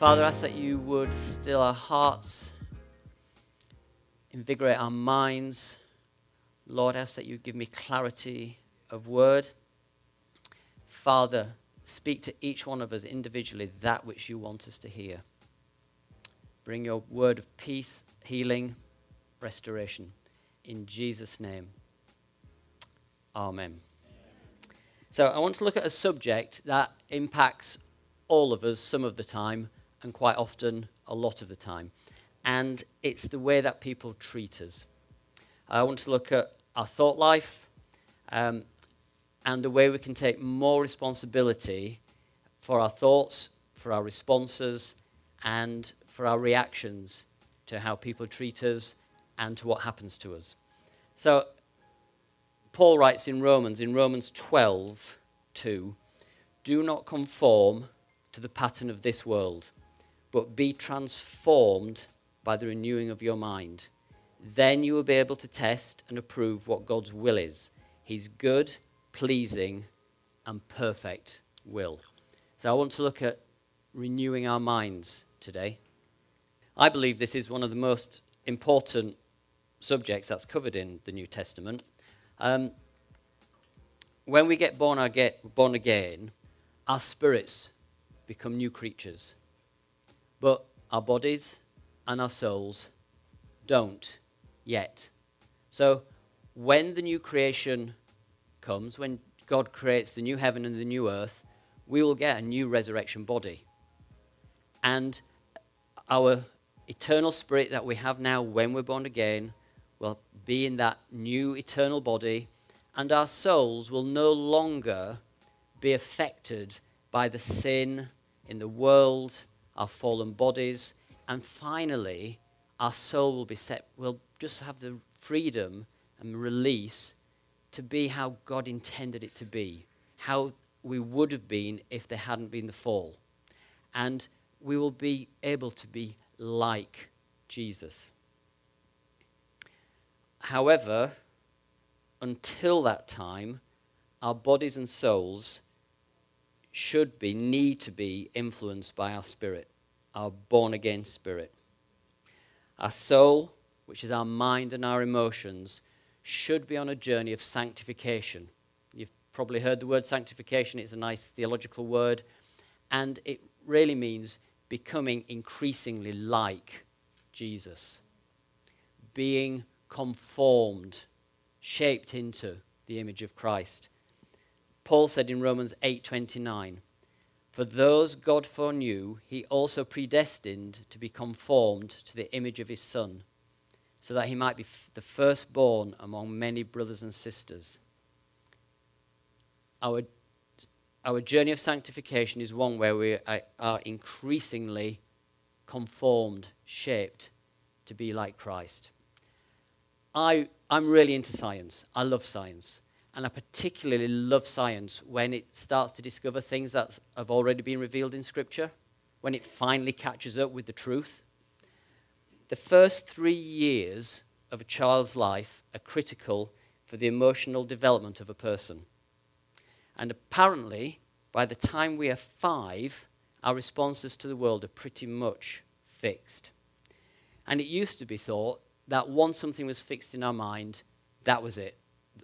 Father, I ask that you would still our hearts, invigorate our minds. Lord, I ask that you give me clarity of word. Father, speak to each one of us individually that which you want us to hear. Bring your word of peace, healing, restoration. In Jesus' name. Amen. So, I want to look at a subject that impacts all of us some of the time, and quite often a lot of the time. And it's the way that people treat us. I want to look at our thought life um, and the way we can take more responsibility for our thoughts, for our responses, and for our reactions to how people treat us and to what happens to us. So, Paul writes in Romans, in Romans 12, 2, do not conform to the pattern of this world, but be transformed by the renewing of your mind. Then you will be able to test and approve what God's will is His good, pleasing, and perfect will. So I want to look at renewing our minds today. I believe this is one of the most important subjects that's covered in the New Testament. Um, when we get born, get born again, our spirits become new creatures. But our bodies and our souls don't yet. So when the new creation comes, when God creates the new heaven and the new earth, we will get a new resurrection body. And our eternal spirit that we have now when we're born again will be in that new eternal body, and our souls will no longer be affected by the sin in the world, our fallen bodies, and finally, our soul will be set, will just have the freedom and release to be how God intended it to be, how we would have been if there hadn't been the fall. And we will be able to be like Jesus. However, until that time, our bodies and souls should be, need to be influenced by our spirit, our born again spirit. Our soul, which is our mind and our emotions, should be on a journey of sanctification. You've probably heard the word sanctification, it's a nice theological word, and it really means becoming increasingly like Jesus, being conformed, shaped into the image of Christ. Paul said in Romans 8:29, "For those God foreknew, he also predestined to be conformed to the image of his son." so that he might be f- the firstborn among many brothers and sisters. Our, our journey of sanctification is one where we are increasingly conformed, shaped to be like Christ. I, I'm really into science. I love science. And I particularly love science when it starts to discover things that have already been revealed in Scripture, when it finally catches up with the truth the first three years of a child's life are critical for the emotional development of a person. And apparently, by the time we are five, our responses to the world are pretty much fixed. And it used to be thought that once something was fixed in our mind, that was it.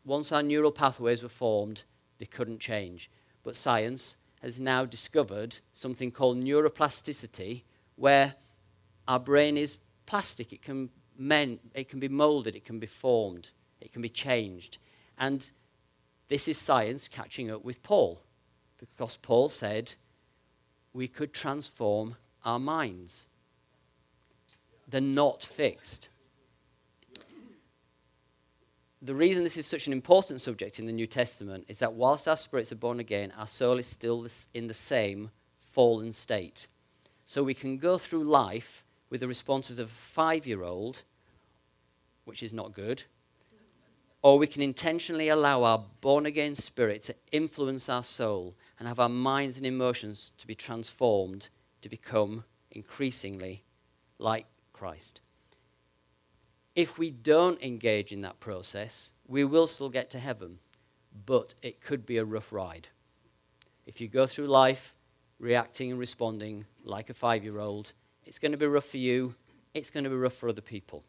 Once our neural pathways were formed, they couldn't change. But science has now discovered something called neuroplasticity, where our brain is plastic, it can, it can be molded, it can be formed, it can be changed. And this is science catching up with Paul, because Paul said we could transform our minds. They're not fixed. The reason this is such an important subject in the New Testament is that whilst our spirits are born again, our soul is still in the same fallen state. So we can go through life with the responses of a five year old, which is not good, or we can intentionally allow our born again spirit to influence our soul and have our minds and emotions to be transformed to become increasingly like Christ. If we don't engage in that process, we will still get to heaven, but it could be a rough ride. If you go through life reacting and responding like a five year old. It's going to be rough for you, it's going to be rough for other people.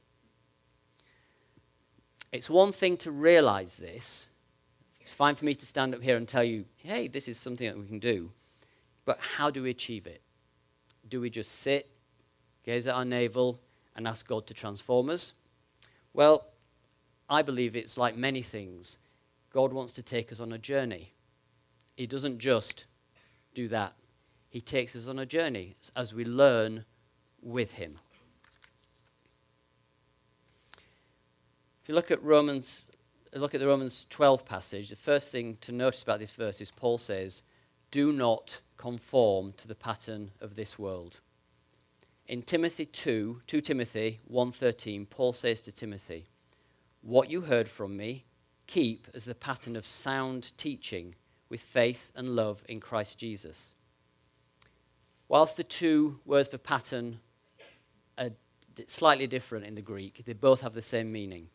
It's one thing to realize this. It's fine for me to stand up here and tell you, hey, this is something that we can do. But how do we achieve it? Do we just sit, gaze at our navel, and ask God to transform us? Well, I believe it's like many things. God wants to take us on a journey. He doesn't just do that, He takes us on a journey as we learn with Him. If you look at Romans, look at the Romans 12 passage, the first thing to notice about this verse is Paul says, Do not conform to the pattern of this world. In Timothy 2, 2 Timothy 1:13, Paul says to Timothy, "What you heard from me, keep as the pattern of sound teaching with faith and love in Christ Jesus." Whilst the two words for pattern are slightly different in the Greek, they both have the same meaning.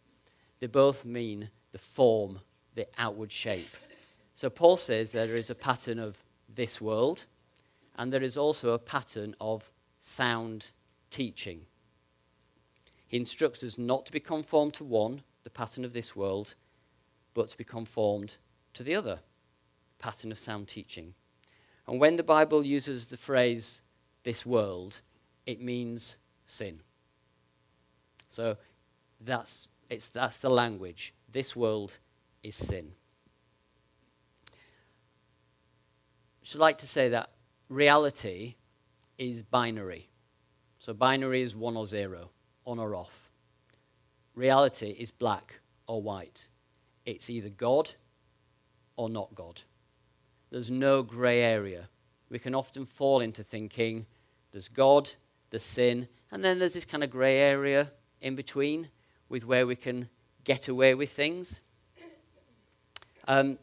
They both mean the form, the outward shape. So Paul says there is a pattern of this world, and there is also a pattern of sound teaching. He instructs us not to be conformed to one, the pattern of this world, but to be conformed to the other, pattern of sound teaching. And when the Bible uses the phrase this world, it means sin. So that's, it's, that's the language. This world is sin. I should like to say that reality is binary. So binary is one or zero, on or off. Reality is black or white. It's either God or not God. There's no grey area. We can often fall into thinking there's God, there's sin, and then there's this kind of grey area in between with where we can get away with things. Um,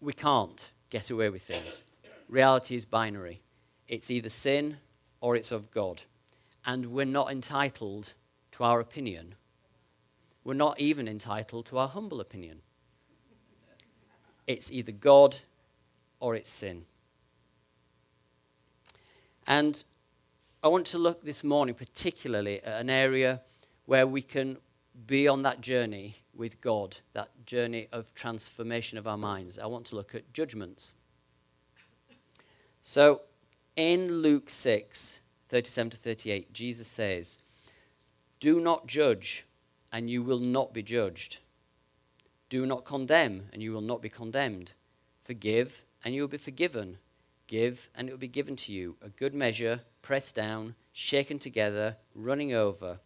we can't get away with things. Reality is binary. It's either sin or it's of God. And we're not entitled to our opinion. We're not even entitled to our humble opinion. It's either God or it's sin. And I want to look this morning particularly at an area where we can be on that journey with God, that journey of transformation of our minds. I want to look at judgments. So, in Luke 6, 37 to 38, Jesus says, Do not judge, and you will not be judged. Do not condemn, and you will not be condemned. Forgive, and you will be forgiven. Give, and it will be given to you. A good measure, pressed down, shaken together, running over,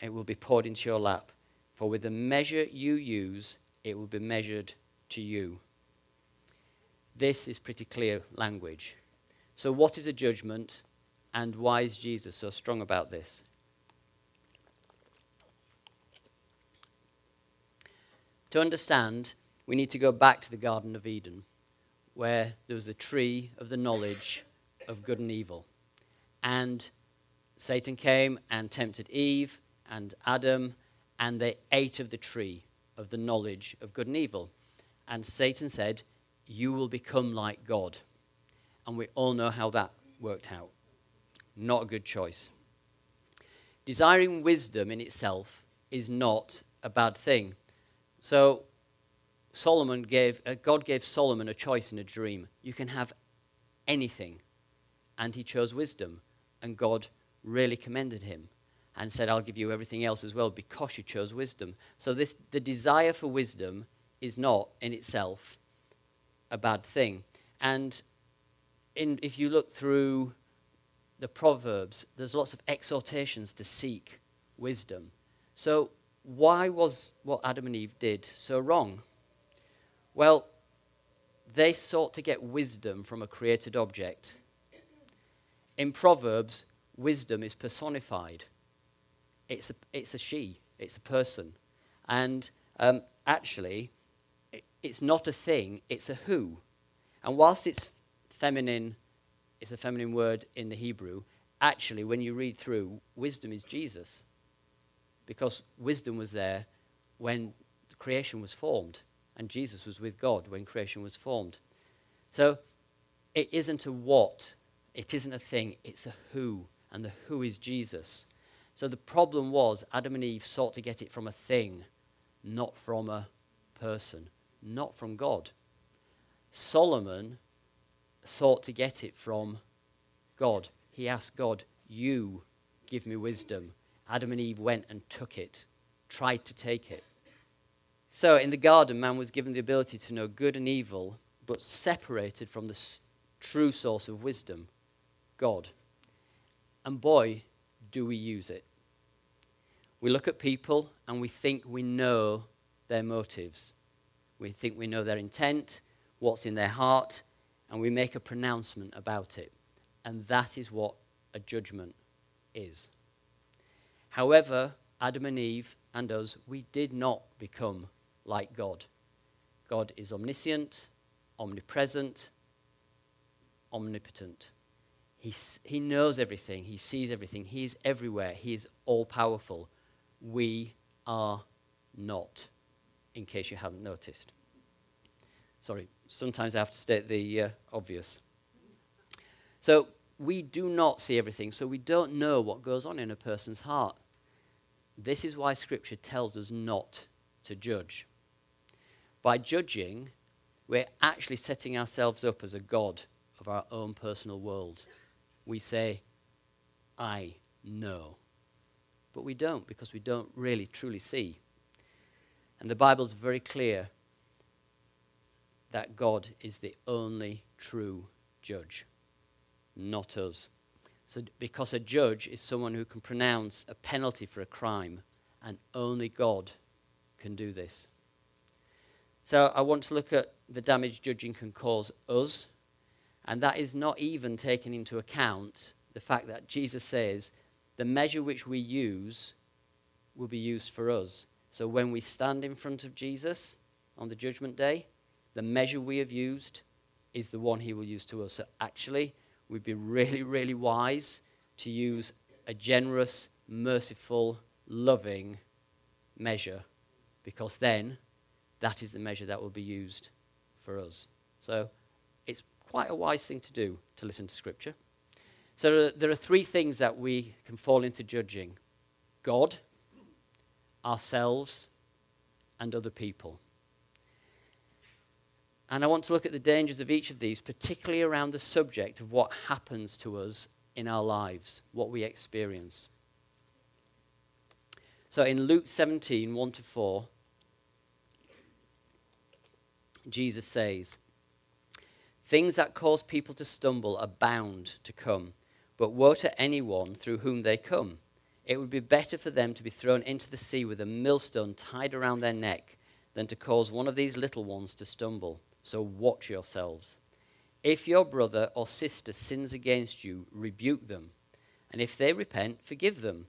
it will be poured into your lap. For with the measure you use, it will be measured to you. This is pretty clear language. So, what is a judgment, and why is Jesus so strong about this? To understand, we need to go back to the Garden of Eden, where there was a tree of the knowledge of good and evil. And Satan came and tempted Eve and Adam, and they ate of the tree of the knowledge of good and evil. And Satan said, You will become like God. And we all know how that worked out. Not a good choice. Desiring wisdom in itself is not a bad thing. So, Solomon gave, uh, God gave Solomon a choice in a dream. You can have anything. And he chose wisdom. And God really commended him and said, I'll give you everything else as well because you chose wisdom. So, this, the desire for wisdom is not in itself a bad thing. And in, if you look through the Proverbs, there's lots of exhortations to seek wisdom. So, why was what Adam and Eve did so wrong? Well, they sought to get wisdom from a created object. In Proverbs, wisdom is personified. It's a, it's a she, it's a person. And um, actually, it, it's not a thing, it's a who. And whilst it's feminine, it's a feminine word in the Hebrew. Actually, when you read through, wisdom is Jesus. Because wisdom was there when creation was formed, and Jesus was with God when creation was formed. So It isn't a what, it isn't a thing, it's a who, and the who is Jesus. So the problem was Adam and Eve sought to get it from a thing, not from a person, not from God. Solomon sought to get it from God. He asked God, You give me wisdom. Adam and Eve went and took it, tried to take it. So in the garden, man was given the ability to know good and evil, but separated from the true source of wisdom, God. And boy, do we use it. We look at people and we think we know their motives. We think we know their intent, what's in their heart, and we make a pronouncement about it. And that is what a judgment is. However, Adam and Eve and us, we did not become like God. God is omniscient, omnipresent, omnipotent. He, he knows everything, He sees everything, He is everywhere, He is all powerful. We are not, in case you haven't noticed. Sorry, sometimes I have to state the uh, obvious. So, we do not see everything, so we don't know what goes on in a person's heart. This is why Scripture tells us not to judge. By judging, we're actually setting ourselves up as a God of our own personal world. We say, I know. But we don't because we don't really truly see. And the Bible's very clear that God is the only true judge, not us. So, because a judge is someone who can pronounce a penalty for a crime, and only God can do this. So, I want to look at the damage judging can cause us, and that is not even taking into account the fact that Jesus says the measure which we use will be used for us. So, when we stand in front of Jesus on the judgment day, the measure we have used is the one he will use to us. So, actually, we'd be really, really wise to use a generous, merciful, loving measure because then that is the measure that will be used for us. So it's quite a wise thing to do to listen to Scripture. So there are three things that we can fall into judging God, ourselves, and other people. And I want to look at the dangers of each of these, particularly around the subject of what happens to us in our lives, what we experience. So in Luke 17, 1 to 4, Jesus says, Things that cause people to stumble are bound to come, but woe to anyone through whom they come. It would be better for them to be thrown into the sea with a millstone tied around their neck than to cause one of these little ones to stumble. So watch yourselves. If your brother or sister sins against you, rebuke them. And if they repent, forgive them.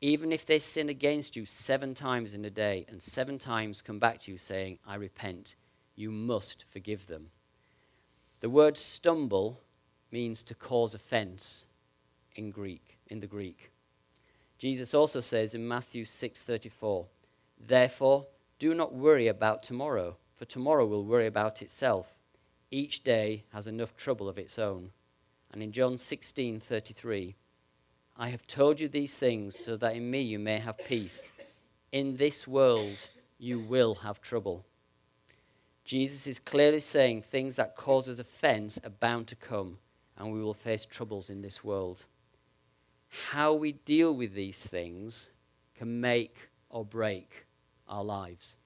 Even if they sin against you seven times in a day and seven times come back to you saying, I repent, you must forgive them. The word stumble means to cause offense in Greek, in the Greek. Jesus also says in Matthew 6:34, "Therefore, do not worry about tomorrow, for tomorrow will worry about itself. Each day has enough trouble of its own." And in John 16:33, I have told you these things so that in me you may have peace. In this world you will have trouble. Jesus is clearly saying things that cause us offense are bound to come, and we will face troubles in this world. How we deal with these things can make or break our lives.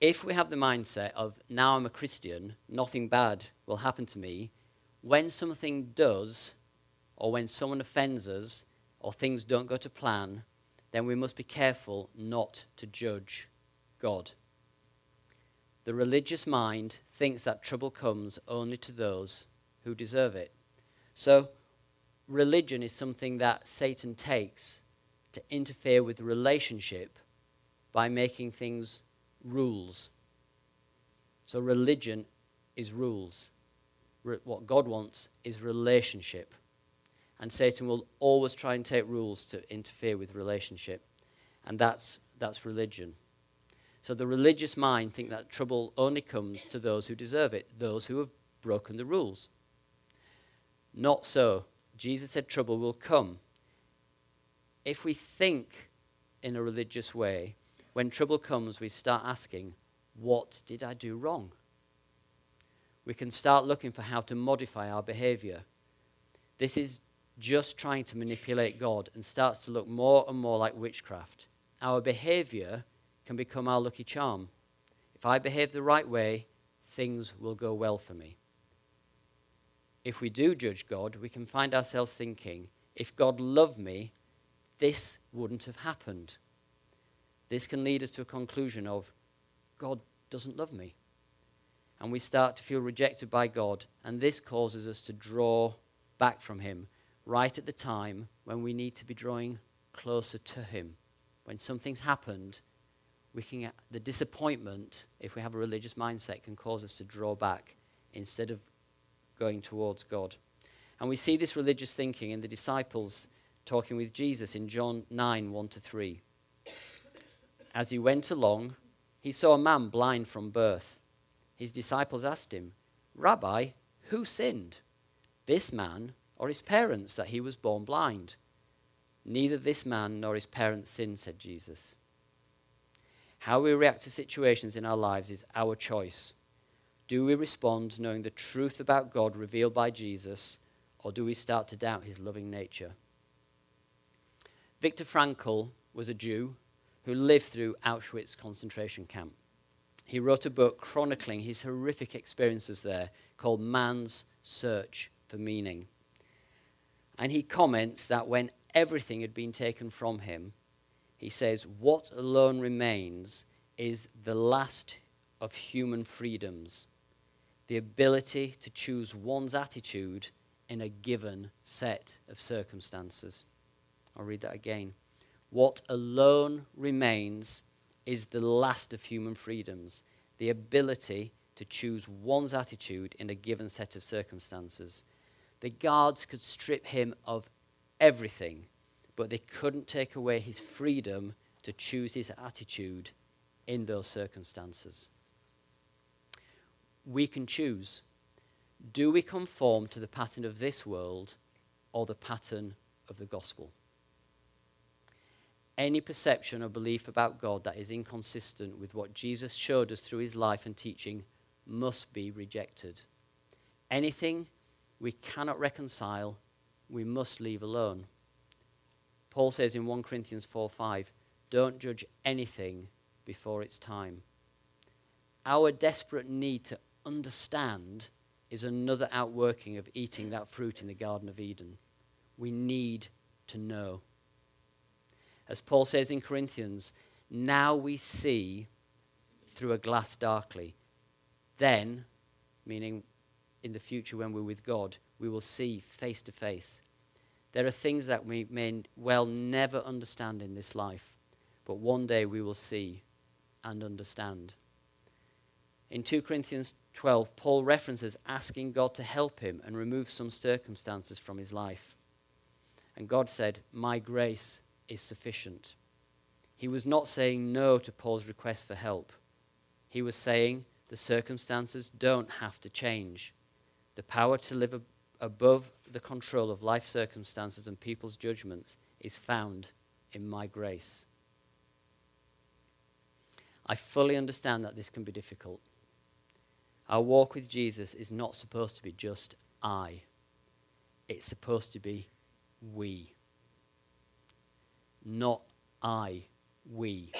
If we have the mindset of, now I'm a Christian, nothing bad will happen to me, when something does, or when someone offends us, or things don't go to plan, then we must be careful not to judge God. The religious mind thinks that trouble comes only to those who deserve it. So, religion is something that Satan takes to interfere with relationship by making things rules. So, religion is rules. Re- what God wants is relationship. And Satan will always try and take rules to interfere with relationship. And that's, that's religion. So the religious mind think that trouble only comes to those who deserve it, those who have broken the rules. Not so. Jesus said trouble will come. If we think in a religious way, when trouble comes, we start asking, What did I do wrong? We can start looking for how to modify our behavior. This is just trying to manipulate God and starts to look more and more like witchcraft. Our behavior can become our lucky charm. If I behave the right way, things will go well for me. If we do judge God, we can find ourselves thinking, if God loved me, this wouldn't have happened. This can lead us to a conclusion of, God doesn't love me. And we start to feel rejected by God, and this causes us to draw back from Him right at the time when we need to be drawing closer to Him. When something's happened, we can get the disappointment, if we have a religious mindset, can cause us to draw back instead of going towards God. And we see this religious thinking in the disciples talking with Jesus in John 9 1 to 3. As he went along, he saw a man blind from birth. His disciples asked him, Rabbi, who sinned? This man or his parents that he was born blind? Neither this man nor his parents sinned, said Jesus. How we react to situations in our lives is our choice. Do we respond knowing the truth about God revealed by Jesus, or do we start to doubt his loving nature? Viktor Frankl was a Jew who lived through Auschwitz concentration camp. He wrote a book chronicling his horrific experiences there called Man's Search for Meaning. And he comments that when everything had been taken from him, he says, What alone remains is the last of human freedoms the ability to choose one's attitude in a given set of circumstances. I'll read that again. What alone remains is the last of human freedoms the ability to choose one's attitude in a given set of circumstances. The guards could strip him of everything, but they couldn't take away his freedom to choose his attitude in those circumstances. We can choose. Do we conform to the pattern of this world or the pattern of the gospel? Any perception or belief about God that is inconsistent with what Jesus showed us through his life and teaching must be rejected. Anything we cannot reconcile, we must leave alone. Paul says in 1 Corinthians 4 5, don't judge anything before it's time. Our desperate need to understand is another outworking of eating that fruit in the Garden of Eden. We need to know. As Paul says in Corinthians, now we see through a glass darkly. Then, meaning in the future when we're with God, we will see face to face. There are things that we may well never understand in this life, but one day we will see and understand. In 2 Corinthians 12, Paul references asking God to help him and remove some circumstances from his life. And God said, My grace is sufficient. He was not saying no to Paul's request for help. He was saying the circumstances don't have to change. The power to live ab- above the control of life circumstances and people's judgments is found in my grace. I fully understand that this can be difficult. Our walk with Jesus is not supposed to be just I, it's supposed to be we. Not I, we.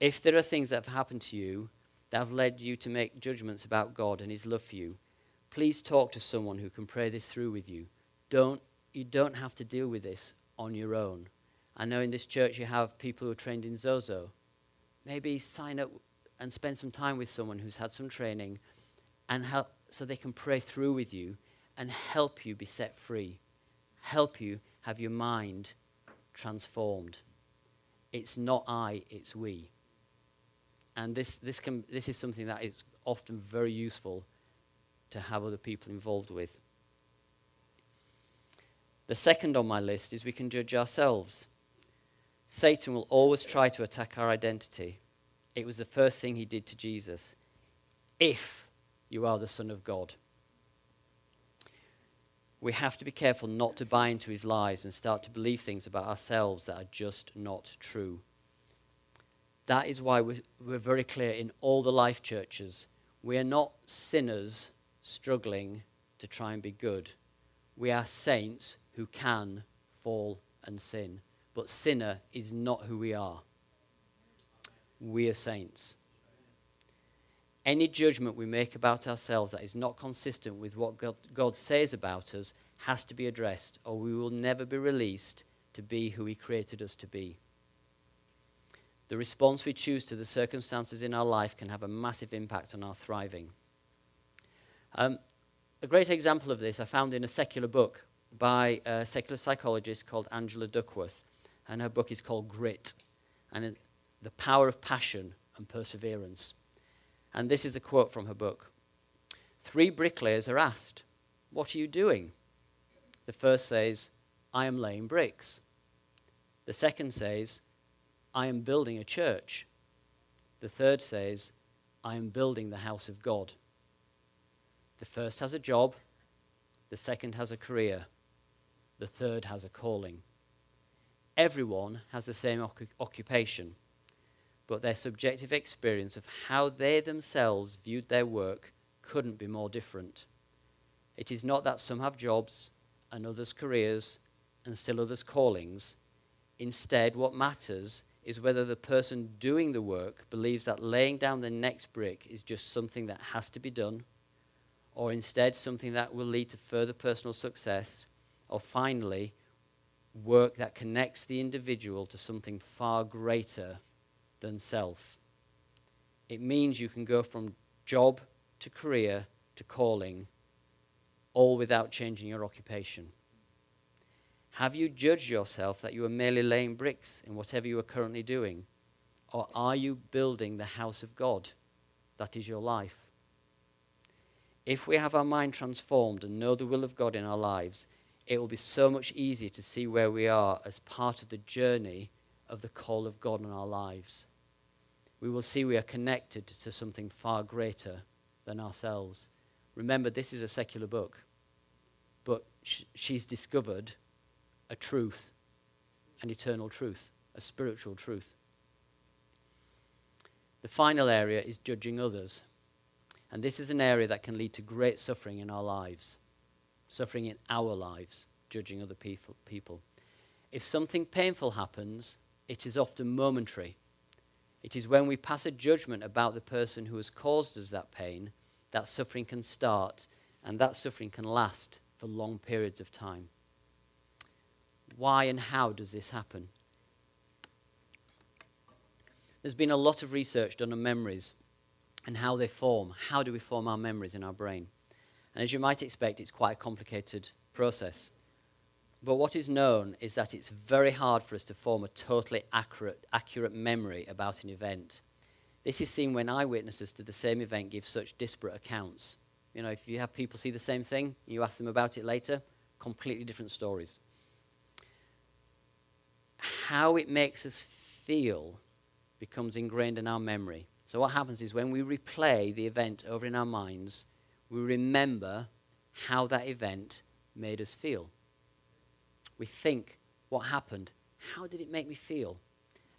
If there are things that have happened to you that have led you to make judgments about God and His love for you, please talk to someone who can pray this through with you. Don't, you don't have to deal with this on your own. I know in this church you have people who are trained in Sozo. Maybe sign up and spend some time with someone who's had some training and help so they can pray through with you and help you be set free, help you have your mind transformed. It's not I, it's we. And this, this, can, this is something that is often very useful to have other people involved with. The second on my list is we can judge ourselves. Satan will always try to attack our identity. It was the first thing he did to Jesus. If you are the Son of God. We have to be careful not to buy into his lies and start to believe things about ourselves that are just not true. That is why we're, we're very clear in all the life churches. We are not sinners struggling to try and be good. We are saints who can fall and sin. But sinner is not who we are. We are saints. Any judgment we make about ourselves that is not consistent with what God, God says about us has to be addressed, or we will never be released to be who He created us to be. The response we choose to the circumstances in our life can have a massive impact on our thriving. Um, a great example of this I found in a secular book by a secular psychologist called Angela Duckworth, and her book is called Grit, and the power of passion and perseverance. And this is a quote from her book. Three bricklayers are asked, What are you doing? The first says, I am laying bricks. The second says, I am building a church. The third says, I am building the house of God. The first has a job, the second has a career, the third has a calling. Everyone has the same occupation, but their subjective experience of how they themselves viewed their work couldn't be more different. It is not that some have jobs and others careers and still others callings. Instead, what matters is whether the person doing the work believes that laying down the next brick is just something that has to be done, or instead something that will lead to further personal success or finally, work that connects the individual to something far greater than self. It means you can go from job to career to calling, all without changing your occupation. Have you judged yourself that you are merely laying bricks in whatever you are currently doing? Or are you building the house of God? That is your life. If we have our mind transformed and know the will of God in our lives, it will be so much easier to see where we are as part of the journey of the call of God in our lives. We will see we are connected to something far greater than ourselves. Remember, this is a secular book, but sh- she's discovered a truth, an eternal truth, a spiritual truth. The final area is judging others. And this is an area that can lead to great suffering in our lives suffering in our lives, judging other people. people. If something painful happens, it is often momentary. It is when we pass a judgment about the person who has caused us that pain that suffering can start, and that suffering can last for long periods of time. Why and how does this happen? There's been a lot of research done on memories and how they form. How do we form our memories in our brain? And as you might expect, it's quite a complicated process. But what is known is that it's very hard for us to form a totally accurate, accurate memory about an event. This is seen when eyewitnesses to the same event give such disparate accounts. You know, if you have people see the same thing, you ask them about it later, completely different stories. How it makes us feel becomes ingrained in our memory. So, what happens is when we replay the event over in our minds, we remember how that event made us feel. We think, what happened? How did it make me feel?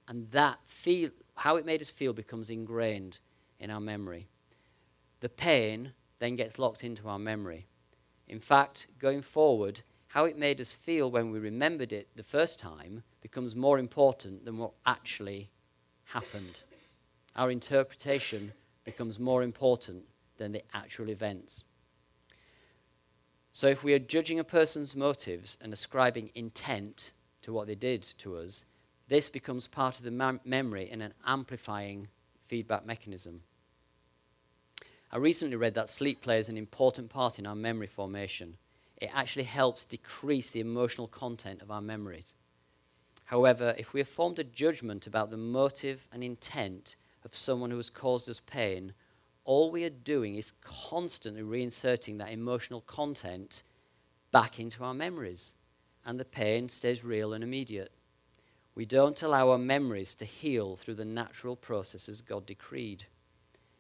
And that feel, how it made us feel becomes ingrained in our memory. The pain then gets locked into our memory. In fact, going forward, how it made us feel when we remembered it the first time becomes more important than what actually happened. Our interpretation becomes more important than the actual events. So, if we are judging a person's motives and ascribing intent to what they did to us, this becomes part of the mem- memory in an amplifying feedback mechanism. I recently read that sleep plays an important part in our memory formation. It actually helps decrease the emotional content of our memories. However, if we have formed a judgment about the motive and intent of someone who has caused us pain, all we are doing is constantly reinserting that emotional content back into our memories, and the pain stays real and immediate. We don't allow our memories to heal through the natural processes God decreed.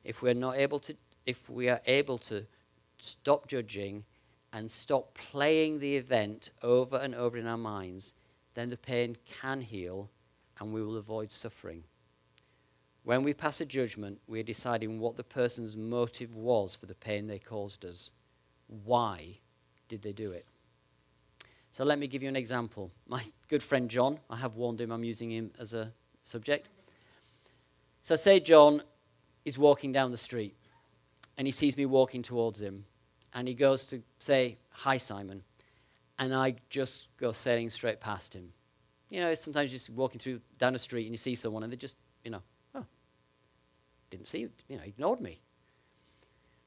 If we're not able to if we are able to stop judging and stop playing the event over and over in our minds, then the pain can heal and we will avoid suffering. When we pass a judgment, we are deciding what the person's motive was for the pain they caused us. Why did they do it? So let me give you an example. My good friend John, I have warned him I'm using him as a subject. So, say John is walking down the street and he sees me walking towards him and he goes to say, Hi, Simon. And I just go sailing straight past him. You know, sometimes you're just walking through down the street and you see someone and they just, you know, didn't see, you know, ignored me.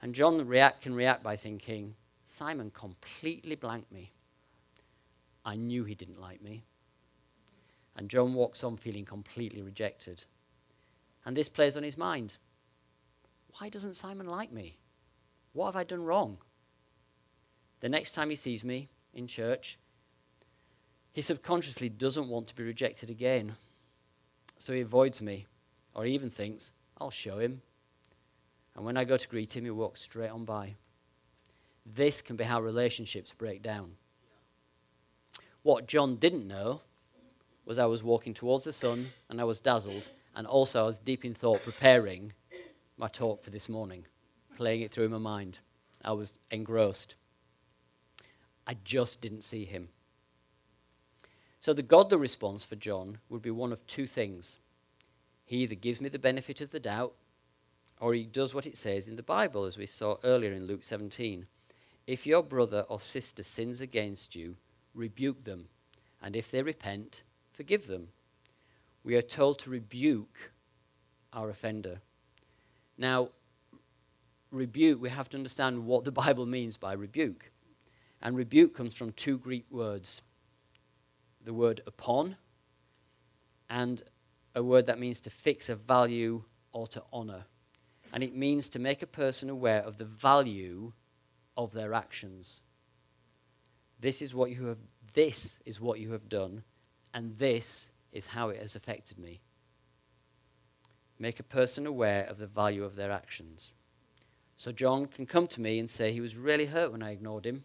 And John react, can react by thinking, Simon completely blanked me. I knew he didn't like me. And John walks on feeling completely rejected. And this plays on his mind. Why doesn't Simon like me? What have I done wrong? The next time he sees me in church, he subconsciously doesn't want to be rejected again. So he avoids me, or even thinks, I'll show him. And when I go to greet him, he walks straight on by. This can be how relationships break down. What John didn't know was I was walking towards the sun and I was dazzled, and also I was deep in thought preparing my talk for this morning, playing it through my mind. I was engrossed. I just didn't see him. So the godly response for John would be one of two things. He either gives me the benefit of the doubt, or he does what it says in the Bible, as we saw earlier in Luke 17. If your brother or sister sins against you, rebuke them, and if they repent, forgive them. We are told to rebuke our offender. Now, rebuke, we have to understand what the Bible means by rebuke. And rebuke comes from two Greek words the word upon, and a word that means to fix a value or to honor. And it means to make a person aware of the value of their actions. This is what you have this is what you have done, and this is how it has affected me. Make a person aware of the value of their actions. So John can come to me and say he was really hurt when I ignored him.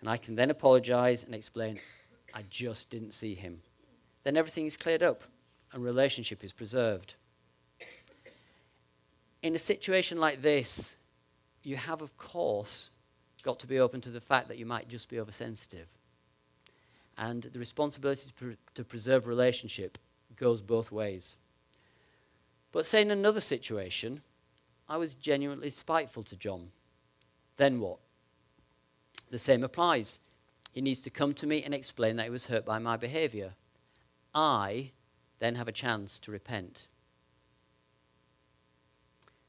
And I can then apologize and explain, I just didn't see him. Then everything is cleared up and relationship is preserved. In a situation like this, you have, of course, got to be open to the fact that you might just be oversensitive. And the responsibility to, pre- to preserve relationship goes both ways. But say in another situation, I was genuinely spiteful to John. Then what? The same applies. He needs to come to me and explain that he was hurt by my behavior. I then have a chance to repent.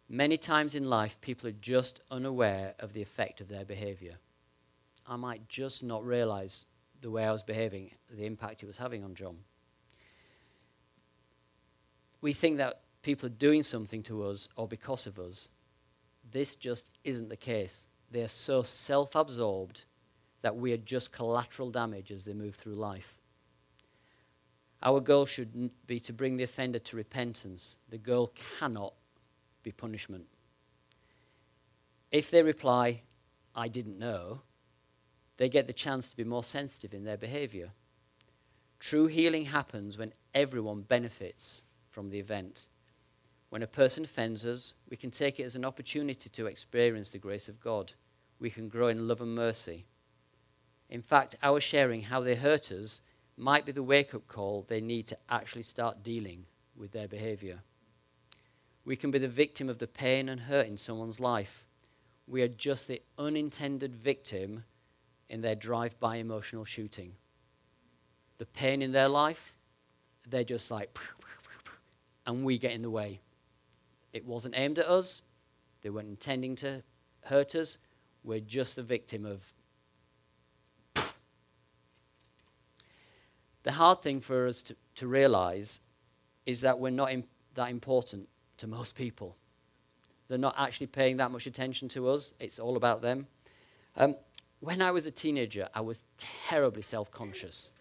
Many times in life, people are just unaware of the effect of their behavior. I might just not realize the way I was behaving, the impact it was having on John. We think that people are doing something to us or because of us. This just isn't the case. They are so self absorbed that we are just collateral damage as they move through life. Our goal should be to bring the offender to repentance. The goal cannot be punishment. If they reply, I didn't know, they get the chance to be more sensitive in their behavior. True healing happens when everyone benefits from the event. When a person offends us, we can take it as an opportunity to experience the grace of God. We can grow in love and mercy. In fact, our sharing how they hurt us might be the wake up call they need to actually start dealing with their behavior. We can be the victim of the pain and hurt in someone's life. We are just the unintended victim in their drive by emotional shooting. The pain in their life, they're just like, and we get in the way. It wasn't aimed at us, they weren't intending to hurt us. We're just the victim of. The hard thing for us to, to realize is that we're not that important to most people. They're not actually paying that much attention to us, it's all about them. Um, when I was a teenager, I was terribly self conscious.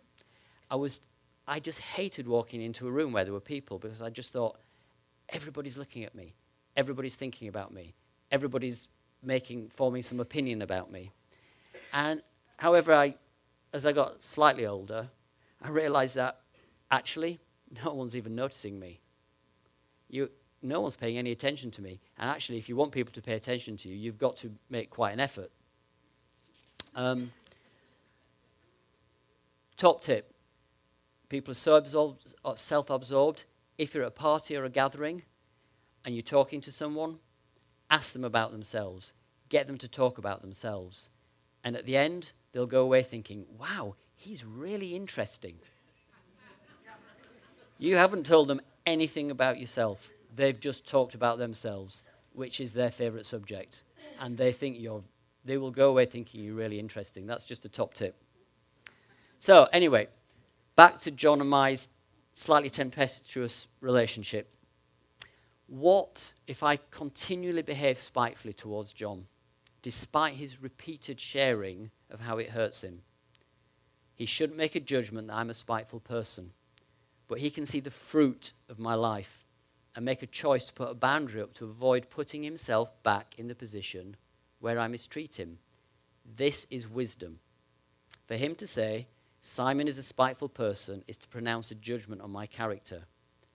I was I just hated walking into a room where there were people because I just thought, everybody's looking at me, everybody's thinking about me, everybody's making, forming some opinion about me. And however, I, as I got slightly older, I realized that actually, no one's even noticing me. You, no one's paying any attention to me. And actually, if you want people to pay attention to you, you've got to make quite an effort. Um, top tip people are so uh, self absorbed. If you're at a party or a gathering and you're talking to someone, ask them about themselves. Get them to talk about themselves. And at the end, they'll go away thinking, wow, he's really interesting. you haven't told them anything about yourself. They've just talked about themselves, which is their favorite subject. And they think you're, they will go away thinking you're really interesting. That's just a top tip. So, anyway, back to John and my slightly tempestuous relationship. What if I continually behave spitefully towards John, despite his repeated sharing of how it hurts him? He shouldn't make a judgment that I'm a spiteful person, but he can see the fruit of my life and make a choice to put a boundary up to avoid putting himself back in the position where I mistreat him. This is wisdom. For him to say, Simon is a spiteful person, is to pronounce a judgment on my character.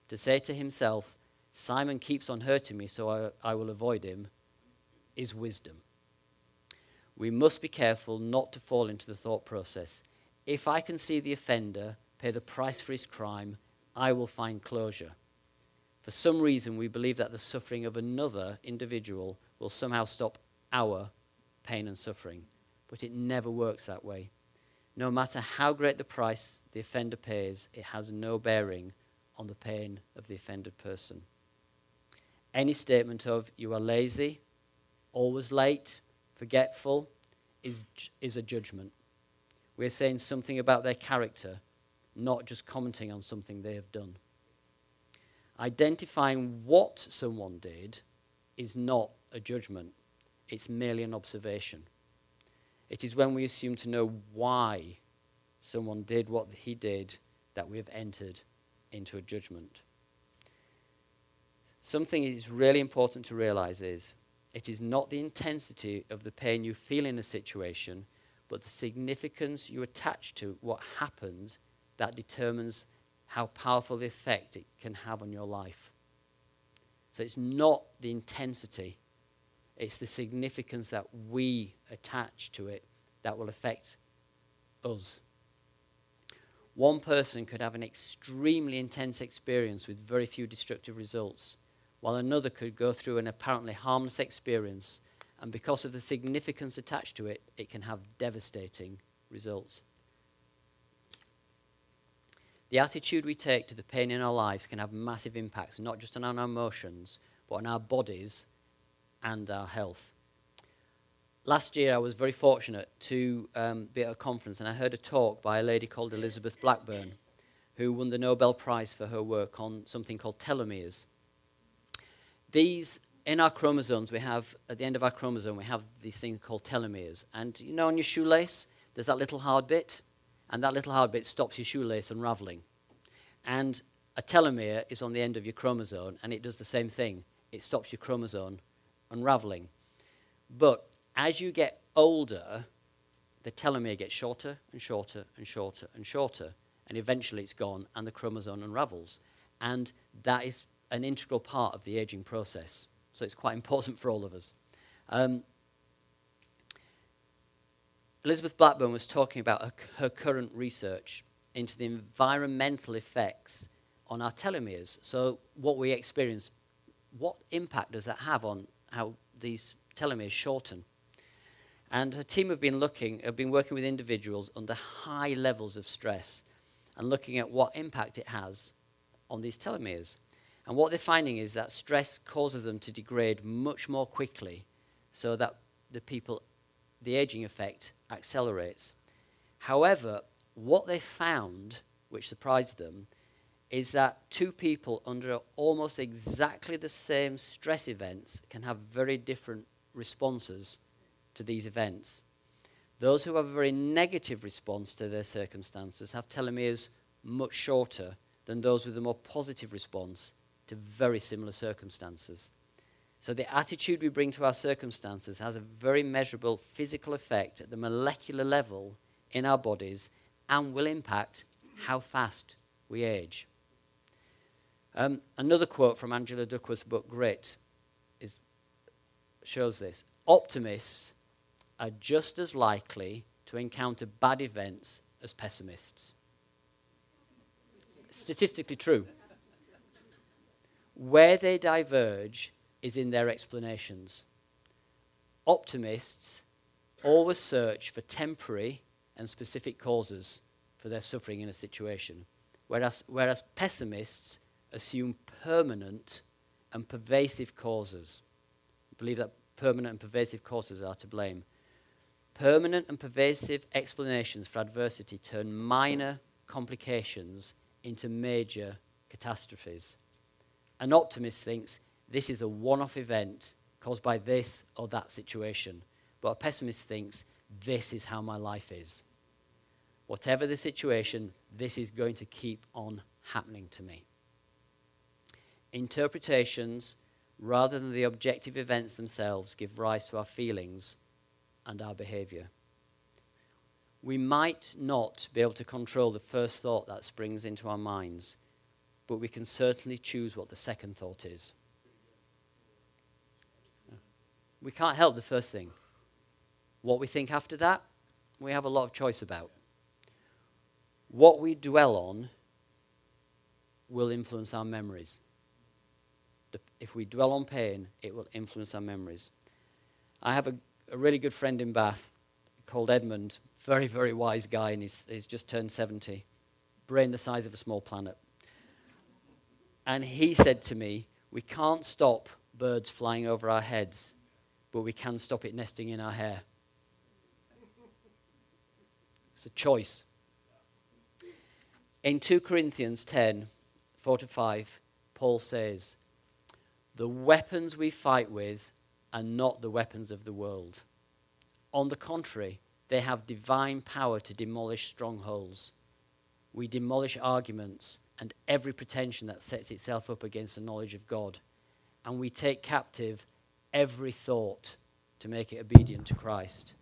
To say to himself, Simon keeps on hurting me, so I, I will avoid him, is wisdom. We must be careful not to fall into the thought process. If I can see the offender pay the price for his crime, I will find closure. For some reason, we believe that the suffering of another individual will somehow stop our pain and suffering. But it never works that way. No matter how great the price the offender pays, it has no bearing on the pain of the offended person. Any statement of you are lazy, always late, forgetful, is, is a judgment. We're saying something about their character, not just commenting on something they have done. Identifying what someone did is not a judgment, it's merely an observation. It is when we assume to know why someone did what he did that we have entered into a judgment. Something is really important to realize is it is not the intensity of the pain you feel in a situation, but the significance you attach to what happened that determines how powerful the effect it can have on your life. So it's not the intensity, it's the significance that we attach to it that will affect us. One person could have an extremely intense experience with very few destructive results, while another could go through an apparently harmless experience, and because of the significance attached to it, it can have devastating results. The attitude we take to the pain in our lives can have massive impacts, not just on our emotions, but on our bodies and our health. Last year, I was very fortunate to um, be at a conference, and I heard a talk by a lady called Elizabeth Blackburn, who won the Nobel Prize for her work on something called telomeres. These, in our chromosomes, we have, at the end of our chromosome, we have these things called telomeres. And you know, on your shoelace, there's that little hard bit, and that little hard bit stops your shoelace unraveling. And a telomere is on the end of your chromosome, and it does the same thing. It stops your chromosome unraveling. But as you get older, the telomere gets shorter and shorter and shorter and shorter, and eventually it's gone and the chromosome unravels. And that is an integral part of the aging process. So it's quite important for all of us. Um, Elizabeth Blackburn was talking about her, her current research into the environmental effects on our telomeres. So, what we experience, what impact does that have on how these telomeres shorten? And her team have been looking, have been working with individuals under high levels of stress and looking at what impact it has on these telomeres. And what they're finding is that stress causes them to degrade much more quickly so that the people, the aging effect accelerates. However, what they found, which surprised them, is that two people under almost exactly the same stress events can have very different responses to these events. Those who have a very negative response to their circumstances have telomeres much shorter than those with a more positive response to very similar circumstances. So, the attitude we bring to our circumstances has a very measurable physical effect at the molecular level in our bodies and will impact how fast we age. Um, another quote from Angela Duckworth's book, Grit, is, shows this. Optimists are just as likely to encounter bad events as pessimists. Statistically true. Where they diverge is in their explanations. Optimists always search for temporary and specific causes for their suffering in a situation, whereas, whereas pessimists assume permanent and pervasive causes. Believe that permanent and pervasive causes are to blame. Permanent and pervasive explanations for adversity turn minor complications into major catastrophes. An optimist thinks this is a one off event caused by this or that situation. But a pessimist thinks this is how my life is. Whatever the situation, this is going to keep on happening to me. Interpretations, rather than the objective events themselves, give rise to our feelings and our behavior. We might not be able to control the first thought that springs into our minds, but we can certainly choose what the second thought is. We can't help the first thing. What we think after that, we have a lot of choice about. What we dwell on will influence our memories. If we dwell on pain, it will influence our memories. I have a, a really good friend in Bath called Edmund, very, very wise guy, and he's, he's just turned 70, brain the size of a small planet. And he said to me, We can't stop birds flying over our heads but we can stop it nesting in our hair. It's a choice. In 2 Corinthians 10 4 to 5, Paul says, The weapons we fight with are not the weapons of the world. On the contrary, they have divine power to demolish strongholds. We demolish arguments and every pretension that sets itself up against the knowledge of God. And we take captive every thought to make it obedient to Christ.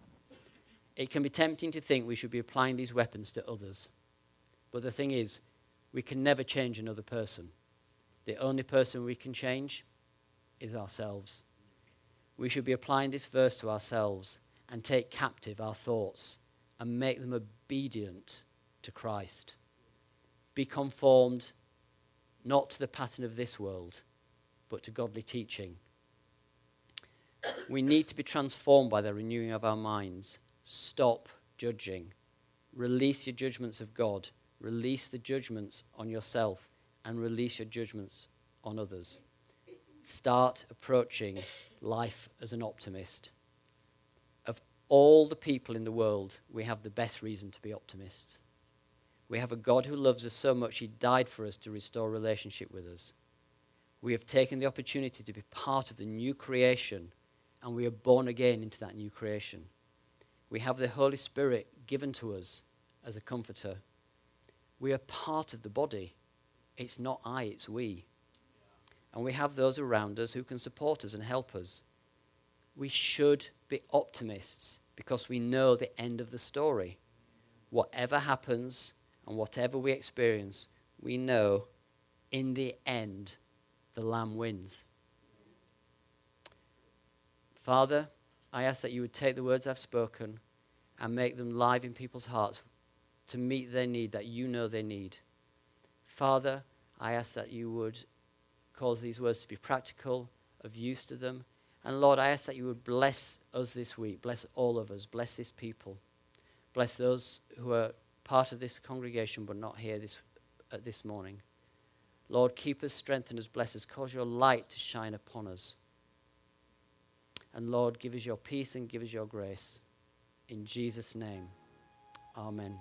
It can be tempting to think we should be applying these weapons to others. But the thing is, we can never change another person. The only person we can change is ourselves. We should be applying this verse to ourselves and take captive our thoughts and make them obedient to Christ. Be conformed not to the pattern of this world, but to godly teaching we need to be transformed by the renewing of our minds. Stop judging. Release your judgments of God. Release the judgments on yourself and release your judgments on others. Start approaching life as an optimist. Of all the people in the world, we have the best reason to be optimists. We have a God who loves us so much, he died for us to restore relationship with us. We have taken the opportunity to be part of the new creation and we are born again into that new creation. We have the Holy Spirit given to us as a comforter. We are part of the body. It's not I, it's we. And we have those around us who can support us and help us. We should be optimists because we know the end of the story. Whatever happens and whatever we experience, we know in the end the Lamb wins. Father, I ask that you would take the words I've spoken and make them live in people's hearts to meet their need that you know they need. Father, I ask that you would cause these words to be practical, of use to them. And Lord, I ask that you would bless us this week, bless all of us, bless this people, bless those who are part of this congregation but not here this, uh, this morning. Lord, keep us, strengthen us, bless us, cause your light to shine upon us. And Lord, give us your peace and give us your grace. In Jesus' name, amen.